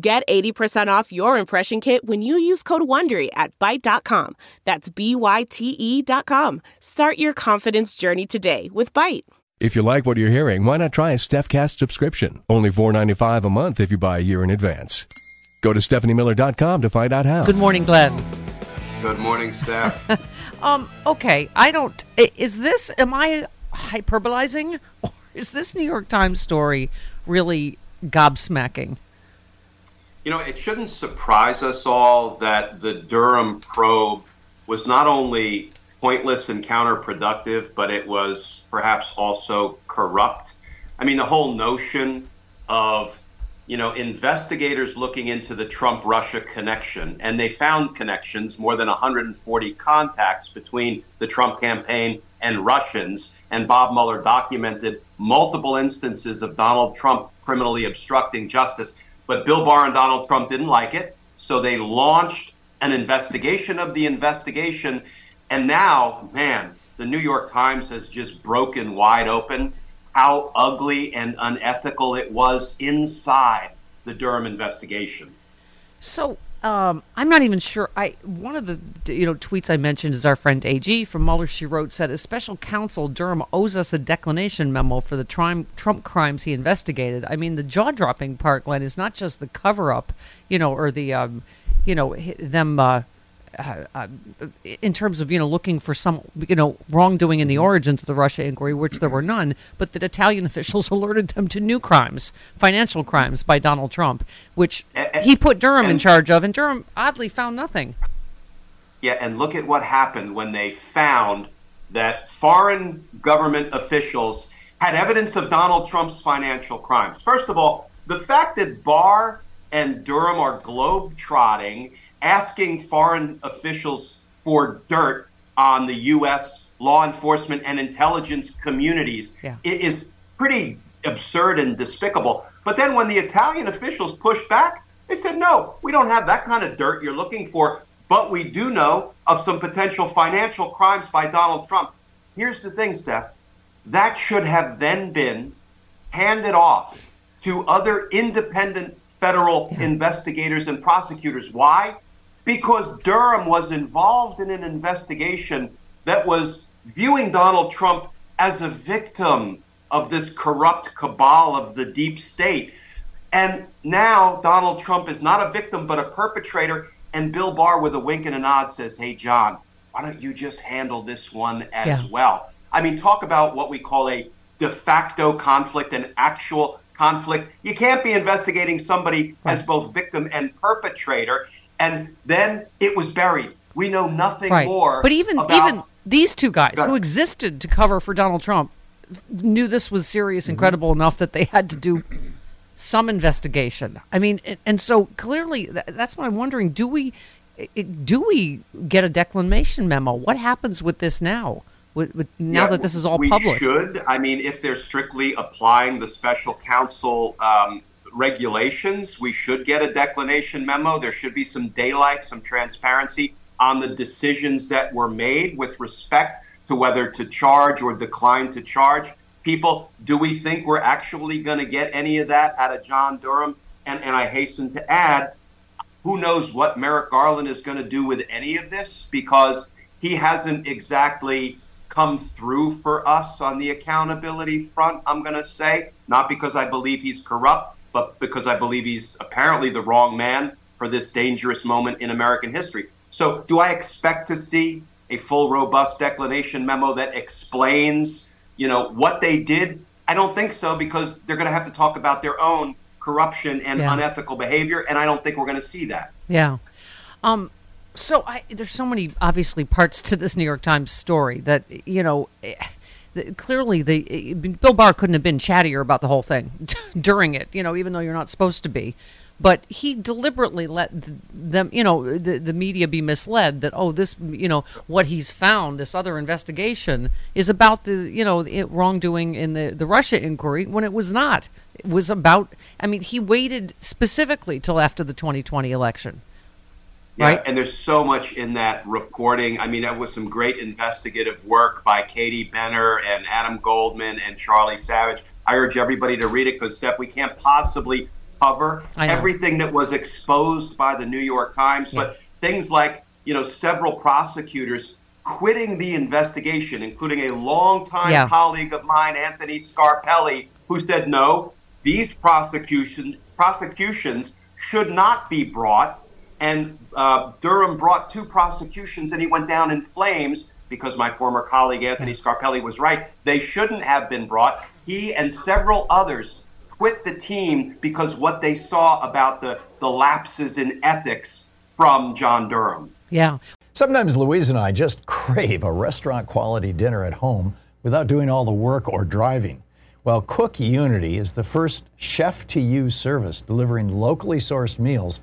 Get 80% off your impression kit when you use code WONDERY at Byte.com. That's B-Y-T-E dot com. Start your confidence journey today with Byte. If you like what you're hearing, why not try a StephCast subscription? Only $4.95 a month if you buy a year in advance. Go to StephanieMiller.com to find out how. Good morning, Glenn. Good morning, Steph. Um, okay, I don't. Is this, am I hyperbolizing? Or is this New York Times story really gobsmacking? You know, it shouldn't surprise us all that the Durham probe was not only pointless and counterproductive, but it was perhaps also corrupt. I mean, the whole notion of, you know, investigators looking into the Trump Russia connection, and they found connections, more than 140 contacts between the Trump campaign and Russians. And Bob Mueller documented multiple instances of Donald Trump criminally obstructing justice. But Bill Barr and Donald Trump didn't like it. So they launched an investigation of the investigation. And now, man, the New York Times has just broken wide open how ugly and unethical it was inside the Durham investigation. So um, I'm not even sure. I one of the you know tweets I mentioned is our friend AG from Mueller. She wrote said a special counsel Durham owes us a declination memo for the Trump Trump crimes he investigated. I mean, the jaw dropping part, Glenn, is not just the cover up, you know, or the um, you know them. Uh, uh, uh, in terms of you know looking for some you know wrongdoing in the origins of the Russia inquiry, which there were none, but that Italian officials alerted them to new crimes, financial crimes by Donald Trump, which he put Durham in charge of, and Durham oddly found nothing. Yeah, and look at what happened when they found that foreign government officials had evidence of Donald Trump's financial crimes. First of all, the fact that Barr and Durham are globe-trotting, asking foreign officials for dirt on the U.S. law enforcement and intelligence communities Yeah. is pretty absurd and despicable. But then when the Italian officials pushed back, they said, no, we don't have that kind of dirt you're looking for, but we do know of some potential financial crimes by Donald Trump. Here's the thing, Steph That should have then been handed off to other independent federal investigators and prosecutors. Why? Because Durham was involved in an investigation that was viewing Donald Trump as a victim of this corrupt cabal of the deep state. And now Donald Trump is not a victim, but a perpetrator. And Bill Barr, with a wink and a nod, says, Hey, John, why don't you just handle this one as Yeah. well? I mean, talk about what we call a de facto conflict, an actual conflict. You can't be investigating somebody as both victim and perpetrator. And then it was buried. We know nothing right. more. But even about even these two guys who existed to cover for Donald Trump knew this was serious and credible enough that they had to do some investigation. I mean, and, so clearly that's what I'm wondering. Do we do we get a declination memo? What happens with this now? With, with now Yeah, that this is all we public, should. I mean, if they're strictly applying the special counsel um, regulations, we should get a declination memo. There should be some daylight, some transparency on the decisions that were made with respect to whether to charge or decline to charge. people. Do we think we're actually going to get any of that out of John Durham? And, and I hasten to add, who knows what Merrick Garland is going to do with any of this because he hasn't exactly come through for us on the accountability front, I'm going to say. Not because I believe he's corrupt, but because I believe he's apparently the wrong man for this dangerous moment in American history. So, do I expect to see a full, robust declination memo that explains, you know, what they did? I don't think so because they're going to have to talk about their own corruption and yeah. unethical behavior, and I don't think we're going to see that. Yeah. Um, so I, there's so many obviously parts to this New York Times story that you know. Clearly, the eh, Bill Barr couldn't have been chattier about the whole thing during it. You know, even though you're not supposed to be but he deliberately let them, you know, the, the media be misled that, oh, this, you know, what he's found, this other investigation is about the, you know, wrongdoing in the, the Russia inquiry when it was not. It was about, I mean, he waited specifically till after the 2020 election. Yeah, right? and there's so much in that reporting. I mean, that was some great investigative work by Katie Benner and Adam Goldman and Charlie Savage. I urge everybody to read it because, Steph, we can't possibly cover everything that was exposed by the New York Times, yeah. but things like, you know, several prosecutors quitting the investigation, including a longtime yeah. colleague of mine, Anthony Scarpelli, who said, no, these prosecutions, prosecutions should not be brought. And uh, Durham brought two prosecutions and he went down in flames because my former colleague Anthony Scarpelli was right. They shouldn't have been brought. He and several others quit the team because what they saw about the, the lapses in ethics from John Durham. Yeah. Sometimes Louise and I just crave a restaurant quality dinner at home without doing all the work or driving. Well, Cook Unity is the first chef to you service delivering locally sourced meals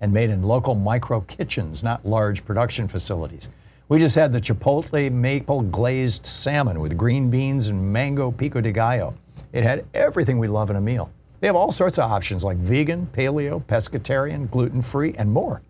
and made in local micro kitchens, not large production facilities. We just had the Chipotle maple glazed salmon with green beans and mango pico de gallo. It had everything we love in a meal. They have all sorts of options like vegan, paleo, pescatarian, gluten free, and more.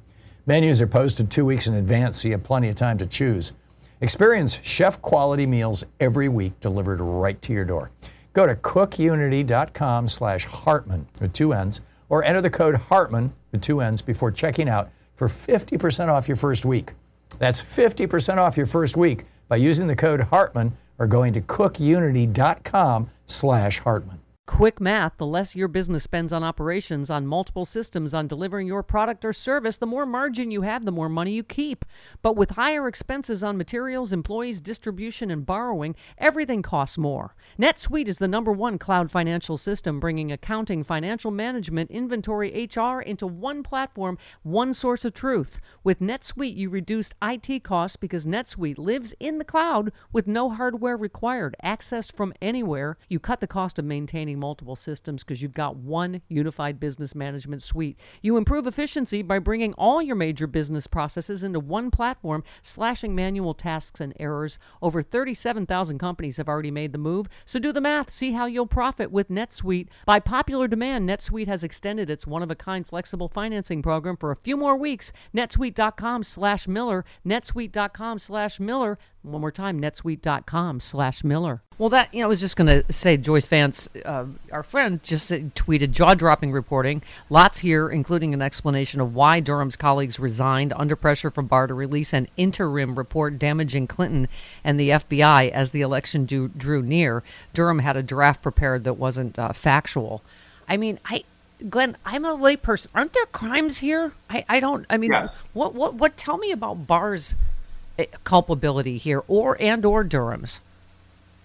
Menus are posted two weeks in advance, so you have plenty of time to choose. Experience chef quality meals every week delivered right to your door. Go to cookunity.com slash Hartmann with two N's or enter the code Hartmann with two N's before checking out for 50% off your first week. That's 50% off your first week by using the code Hartmann or going to cookunity.com slash Hartmann. Quick math the less your business spends on operations, on multiple systems, on delivering your product or service, the more margin you have, the more money you keep. But with higher expenses on materials, employees, distribution, and borrowing, everything costs more. NetSuite is the number one cloud financial system, bringing accounting, financial management, inventory, HR into one platform, one source of truth. With NetSuite, you reduce IT costs because NetSuite lives in the cloud with no hardware required, accessed from anywhere. You cut the cost of maintaining multiple systems because you've got one unified business management suite. You improve efficiency by bringing all your major business processes into one platform, slashing manual tasks and errors. Over 37,000 companies have already made the move, so do the math. See how you'll profit with NetSuite. By popular demand, NetSuite has extended its one-of-a-kind flexible financing program for a few more weeks. netsuite.com slash Miller, netsuite.com slash Miller. One more time, netsuite.com slash Miller. Well, that, you know, I was just going to say, Joyce Vance, uh, our friend, just tweeted jaw dropping reporting. Lots here, including an explanation of why Durham's colleagues resigned under pressure from Barr to release an interim report damaging Clinton and the FBI as the election do, drew near. Durham had a draft prepared that wasn't uh, factual. I mean, I. Glenn, I'm a layperson. Aren't there crimes here? I, I don't. I mean, yes. what what what? Tell me about Barr's eh, culpability here, or and or Durham's.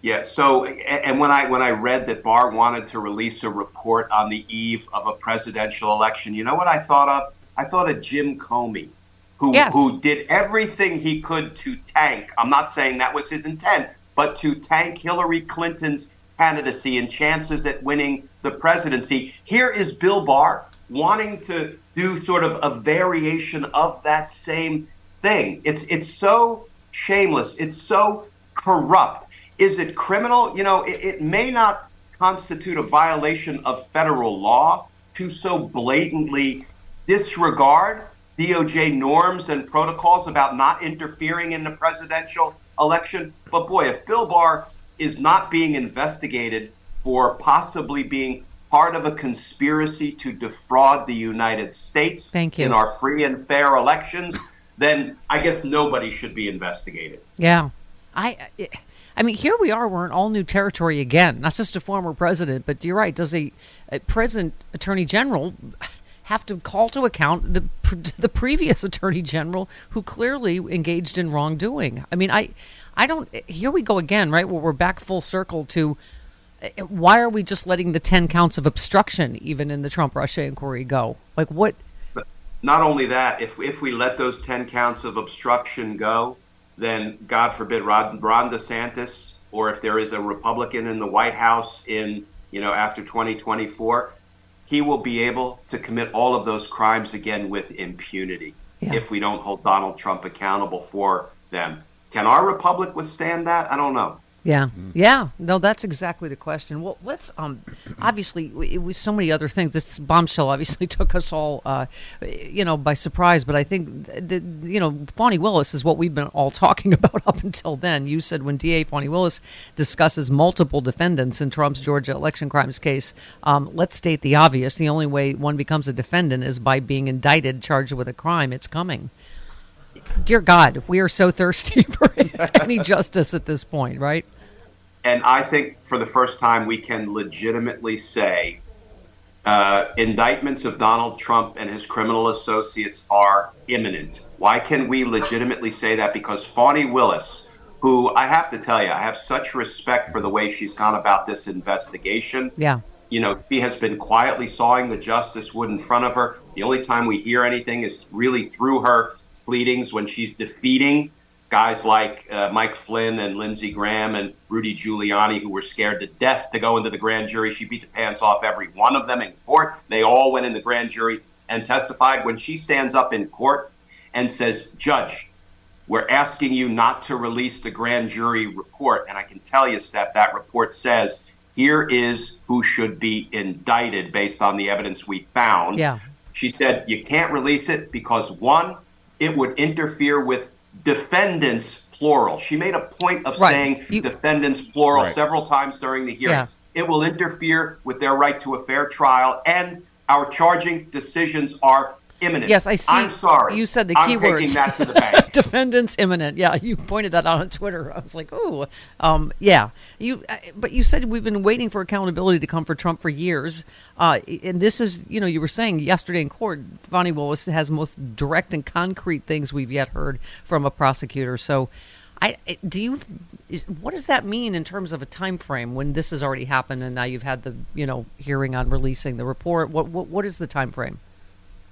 Yeah. So, and when I when I read that Barr wanted to release a report on the eve of a presidential election, you know what I thought of? I thought of Jim Comey, who yes. who did everything he could to tank. I'm not saying that was his intent, but to tank Hillary Clinton's candidacy and chances at winning the presidency. Here is Bill Barr wanting to do sort of a variation of that same thing. It's it's so shameless. It's so corrupt. Is it criminal? You know, it, it may not constitute a violation of federal law to so blatantly disregard DOJ norms and protocols about not interfering in the presidential election. But boy, if Bill Barr is not being investigated for possibly being part of a conspiracy to defraud the United States Thank you. in our free and fair elections, then I guess nobody should be investigated. Yeah. I. I mean, here we are. We're in all new territory again. Not just a former president, but you're right. Does a, a present attorney general have to call to account the the previous attorney general who clearly engaged in wrongdoing? I mean, I I don't. Here we go again, right? Where we're back full circle to eh, eh, why are we just letting the ten counts of obstruction, even in the Trump Russia inquiry, go? Like what? But not only that, if if we let those ten counts of obstruction go, then God forbid Ron, Ron DeSantis, or if there is a Republican in the White House in you know after 2024, he will be able to commit all of those crimes again with impunity Yeah. if we don't hold Donald Trump accountable for them. Can our republic withstand that? I don't know. Yeah, yeah. No, that's exactly the question. Well, let's um, obviously it was so many other things. This bombshell obviously took us all, uh, you know, by surprise. But I think the, you know, Fani Willis is what we've been all talking about up until then. You said when DA Fani Willis discusses multiple defendants in Trump's Georgia election crimes case, um, let's state the obvious: the only way one becomes a defendant is by being indicted, charged with a crime. It's coming. Dear God, we are so thirsty for any justice at this point, right? And I think for the first time, we can legitimately say uh, indictments of Donald Trump and his criminal associates are imminent. Why can we legitimately say that? Because Fani Willis, who I have to tell you, I have such respect for the way she's gone about this investigation. Yeah. You know, she has been quietly sawing the justice wood in front of her. The only time we hear anything is really through her pleadings when she's defeating guys like uh, Mike Flynn and Lindsey Graham and Rudy Giuliani, who were scared to death to go into the grand jury. She beat the pants off every one of them in court. They all went in the grand jury and testified. When she stands up in court and says, Judge, we're asking you not to release the grand jury report. And I can tell you, Steph, that report says here is who should be indicted based on the evidence we found. Yeah. She said you can't release it because one, it would interfere with defendants plural. She made a point of Right. saying You- defendants plural Right. several times during the hearing. Yeah. It will interfere with their right to a fair trial, and our charging decisions are imminent. Yes, I see. I'm sorry. You said the I'm key taking that to the bank. Defendants imminent. Yeah, you pointed that out on Twitter. I was like, "Ooh, um, yeah." You, uh, but you said we've been waiting for accountability to come for Trump for years, uh, and this is, you know, you were saying yesterday in court, Fani Willis has most direct and concrete things we've yet heard from a prosecutor. So, I do you, what does that mean in terms of a time frame when this has already happened and now you've had the, you know, hearing on releasing the report? What what, what is the time frame?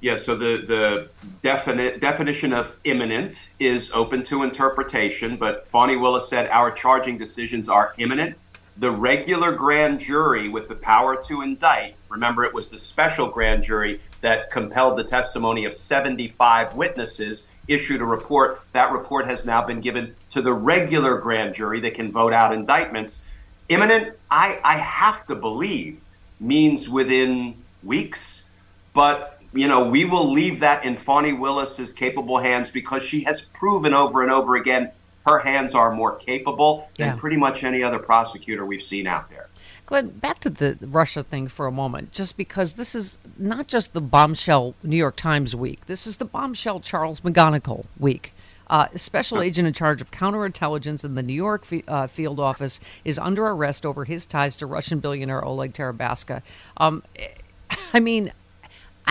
Yeah, so the, the definite definition of imminent is open to interpretation, but Fani Willis said our charging decisions are imminent. The regular grand jury with the power to indict, remember it was the special grand jury that compelled the testimony of 75 witnesses, issued a report. That report has now been given to the regular grand jury that can vote out indictments. Imminent, I, I have to believe, means within weeks, but you know, we will leave that in Fani Willis's capable hands because she has proven over and over again her hands are more capable Yeah. than pretty much any other prosecutor we've seen out there. Glenn, back to the Russia thing for a moment, just because this is not just the bombshell New York Times week. This is the bombshell Charles McGonigal week. Uh, special agent in charge of counterintelligence in the New York fi- uh, field office is under arrest over his ties to Russian billionaire Oleg Deripaska. Um, I mean,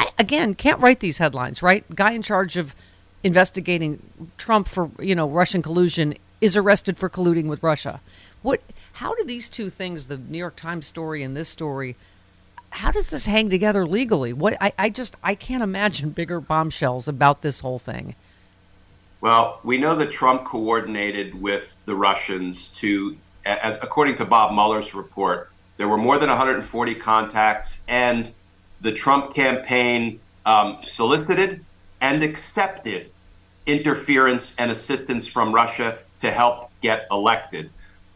I again can't write these headlines, right? Guy in charge of investigating Trump for you know Russian collusion is arrested for colluding with Russia. What? How do these two things, the New York Times story and this story, how does this hang together legally? What? I, I just I can't imagine bigger bombshells about this whole thing. Well, we know that Trump coordinated with the Russians to as according to Bob Mueller's report, there were more than 140 contacts, and the Trump campaign um, solicited and accepted interference and assistance from Russia to help get elected.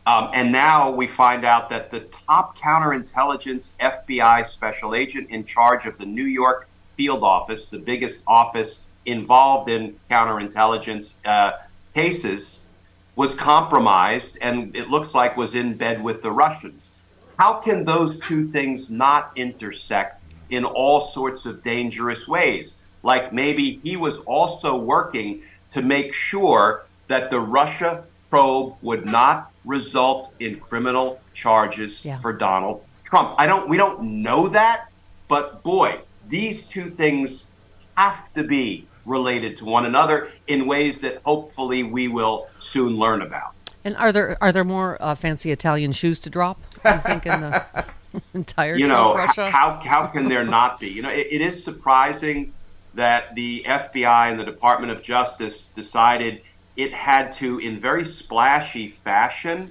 Um, and now we find out that the top counterintelligence FBI special agent in charge of the New York field office, the biggest office involved in counterintelligence uh, cases, was compromised and it looks like was in bed with the Russians. How can those two things not intersect in all sorts of dangerous ways? Like maybe he was also working to make sure that the Russia probe would not result in criminal charges yeah. for Donald Trump. I don't we don't know that, but boy, these two things have to be related to one another in ways that hopefully we will soon learn about. And are there are there more uh, fancy Italian shoes to drop? I think in the entire you know Russia? how how can there not be? You know, it, it is surprising that the FBI and the Department of Justice decided it had to, in very splashy fashion,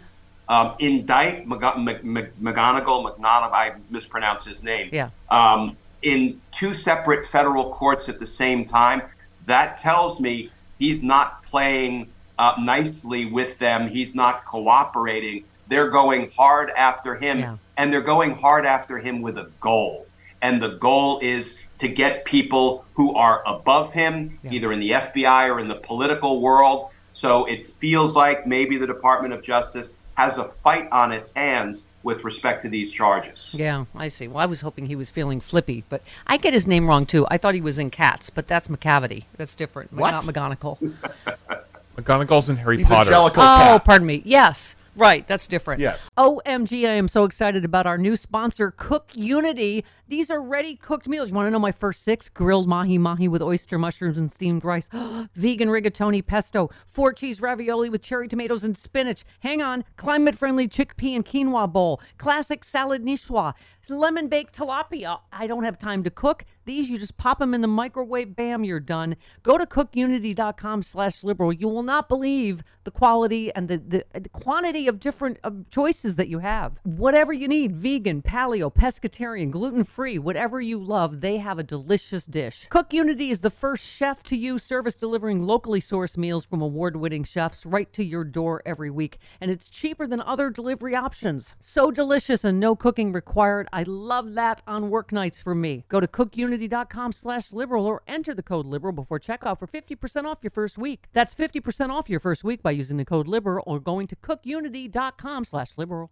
um, indict McGonigal, McGonigal, I mispronounced his name, yeah. Um, in two separate federal courts at the same time. That tells me he's not playing uh, nicely with them. He's not cooperating. They're going hard after him, yeah. And they're going hard after him with a goal. And the goal is to get people who are above him, yeah. either in the FBI or in the political world. So it feels like maybe the Department of Justice has a fight on its hands with respect to these charges. Yeah, I see. Well, I was hoping he was feeling flippy, but I get his name wrong too. I thought he was in Cats, but that's Macavity. That's different. What? Not McGonagall. McGonagall's in Harry He's Potter. A oh, cat. pardon me. Yes. Right, that's different. Yes. OMG, I am so excited about our new sponsor, Cook Unity. These are ready cooked meals. You want to know my first six? Grilled mahi mahi with oyster mushrooms and steamed rice, vegan rigatoni pesto, four cheese ravioli with cherry tomatoes and spinach. Hang on, climate friendly chickpea and quinoa bowl, classic salad niçoise, lemon baked tilapia. I don't have time to cook. These you just pop them in the microwave, bam, you're done. Go to cookunity.com slash liberal. You will not believe the quality and the, the, the quantity of different choices that you have. Whatever you need, vegan, paleo, pescatarian, gluten-free, whatever you love, they have a delicious dish. Cook Unity is the first chef to you service delivering locally sourced meals from award-winning chefs right to your door every week. And it's cheaper than other delivery options. So delicious and no cooking required. I love that on work nights for me. Go to cookunity.com slash liberal or enter the code liberal before checkout for 50% off your first week. That's 50% off your first week by using the code liberal or going to cookunity.com slash liberal.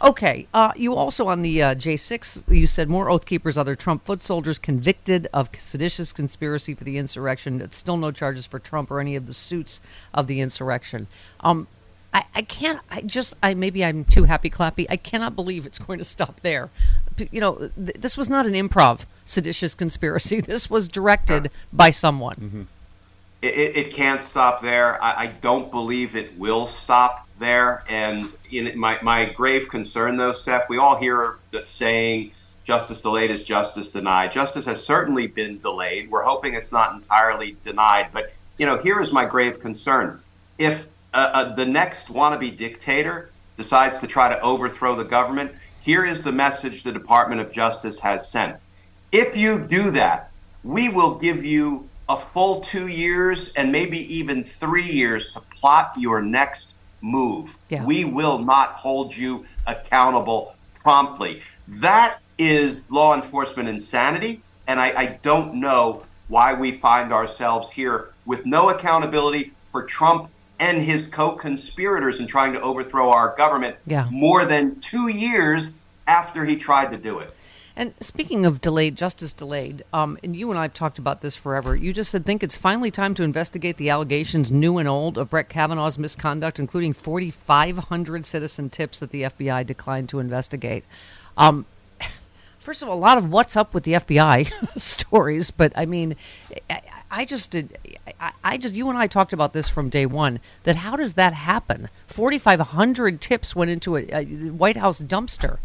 Okay. Uh, you also on the uh, J6, you said more Oath Keepers, other Trump foot soldiers convicted of seditious conspiracy for the insurrection. It's still no charges for Trump or any of the suits of the insurrection. Um, I, I can't. I just. I maybe I'm too happy clappy. I cannot believe it's going to stop there. You know, th- this was not an improv seditious conspiracy. This was directed by someone. Mm-hmm. It, it, can't stop there. I, I don't believe it will stop there. And in my, my grave concern, though, Steph, we all hear the saying, justice delayed is justice denied. Justice has certainly been delayed. We're hoping it's not entirely denied. But, you know, here is my grave concern. If uh, uh, the next wannabe dictator decides to try to overthrow the government, here is the message the Department of Justice has sent. If you do that, we will give you a full two years and maybe even three years to plot your next move. Yeah. We will not hold you accountable promptly. That is law enforcement insanity. And I, I don't know why we find ourselves here with no accountability for Trump and his co conspirators in trying to overthrow our government yeah. more than two years after he tried to do it. And speaking of delayed, justice delayed, um, and you and I have talked about this forever. You just said, think it's finally time to investigate the allegations, new and old, of Brett Kavanaugh's misconduct, including 4,500 citizen tips that the FBI declined to investigate. Um, first of all, a lot of what's up with the FBI stories, but I mean, I, I just did. I, I just you and I talked about this from day one. That how does that happen? 4,500 tips went into a, a White House dumpster.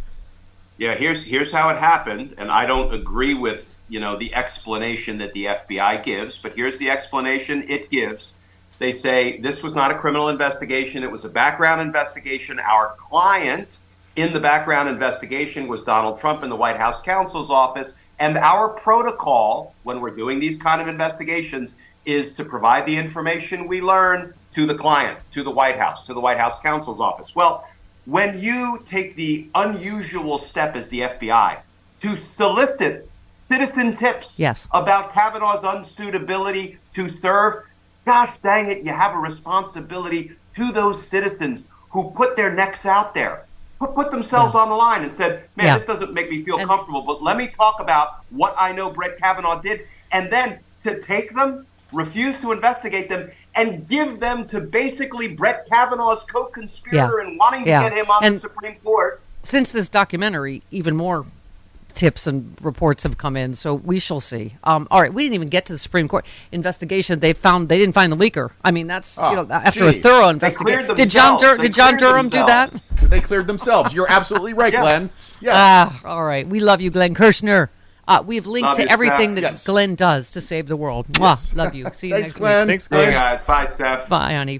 Yeah, here's here's how it happened, and I don't agree with you know the explanation that the FBI gives, but here's the explanation it gives. They say this was not a criminal investigation; it was a background investigation. Our client in the background investigation was Donald Trump in the White House counsel's office, and our protocol when we're doing these kind of investigations is to provide the information we learn to the client, to the White House, to the White House counsel's office. Well when you take the unusual step as the FBI to solicit citizen tips yes. about Kavanaugh's unsuitability to serve, gosh dang it, you have a responsibility to those citizens who put their necks out there, who put themselves yeah. on the line and said, man, yeah. this doesn't make me feel and, comfortable, but let me talk about what I know Brett Kavanaugh did. And then to take them, refuse to investigate them, and give them to basically Brett Kavanaugh's co-conspirator yeah. and wanting to yeah. get him on and the Supreme Court. Since this documentary, even more tips and reports have come in, so we shall see. Um, all right, we didn't even get to the Supreme Court investigation. They found they didn't find the leaker. I mean, that's oh, you know after geez. a thorough investigation. Did John Dur- did John Durham themselves. do that? They cleared themselves. You're absolutely right, yeah. Glenn. Yeah. Ah, all right. We love you, Glenn Kirschner. Uh, we've linked love to everything that yes. Glenn does to save the world. Yes. Mwah, love you. See you Thanks, next Glenn. week. Thanks, Glenn. Hey, guys. Bye, Steph. Bye, honey.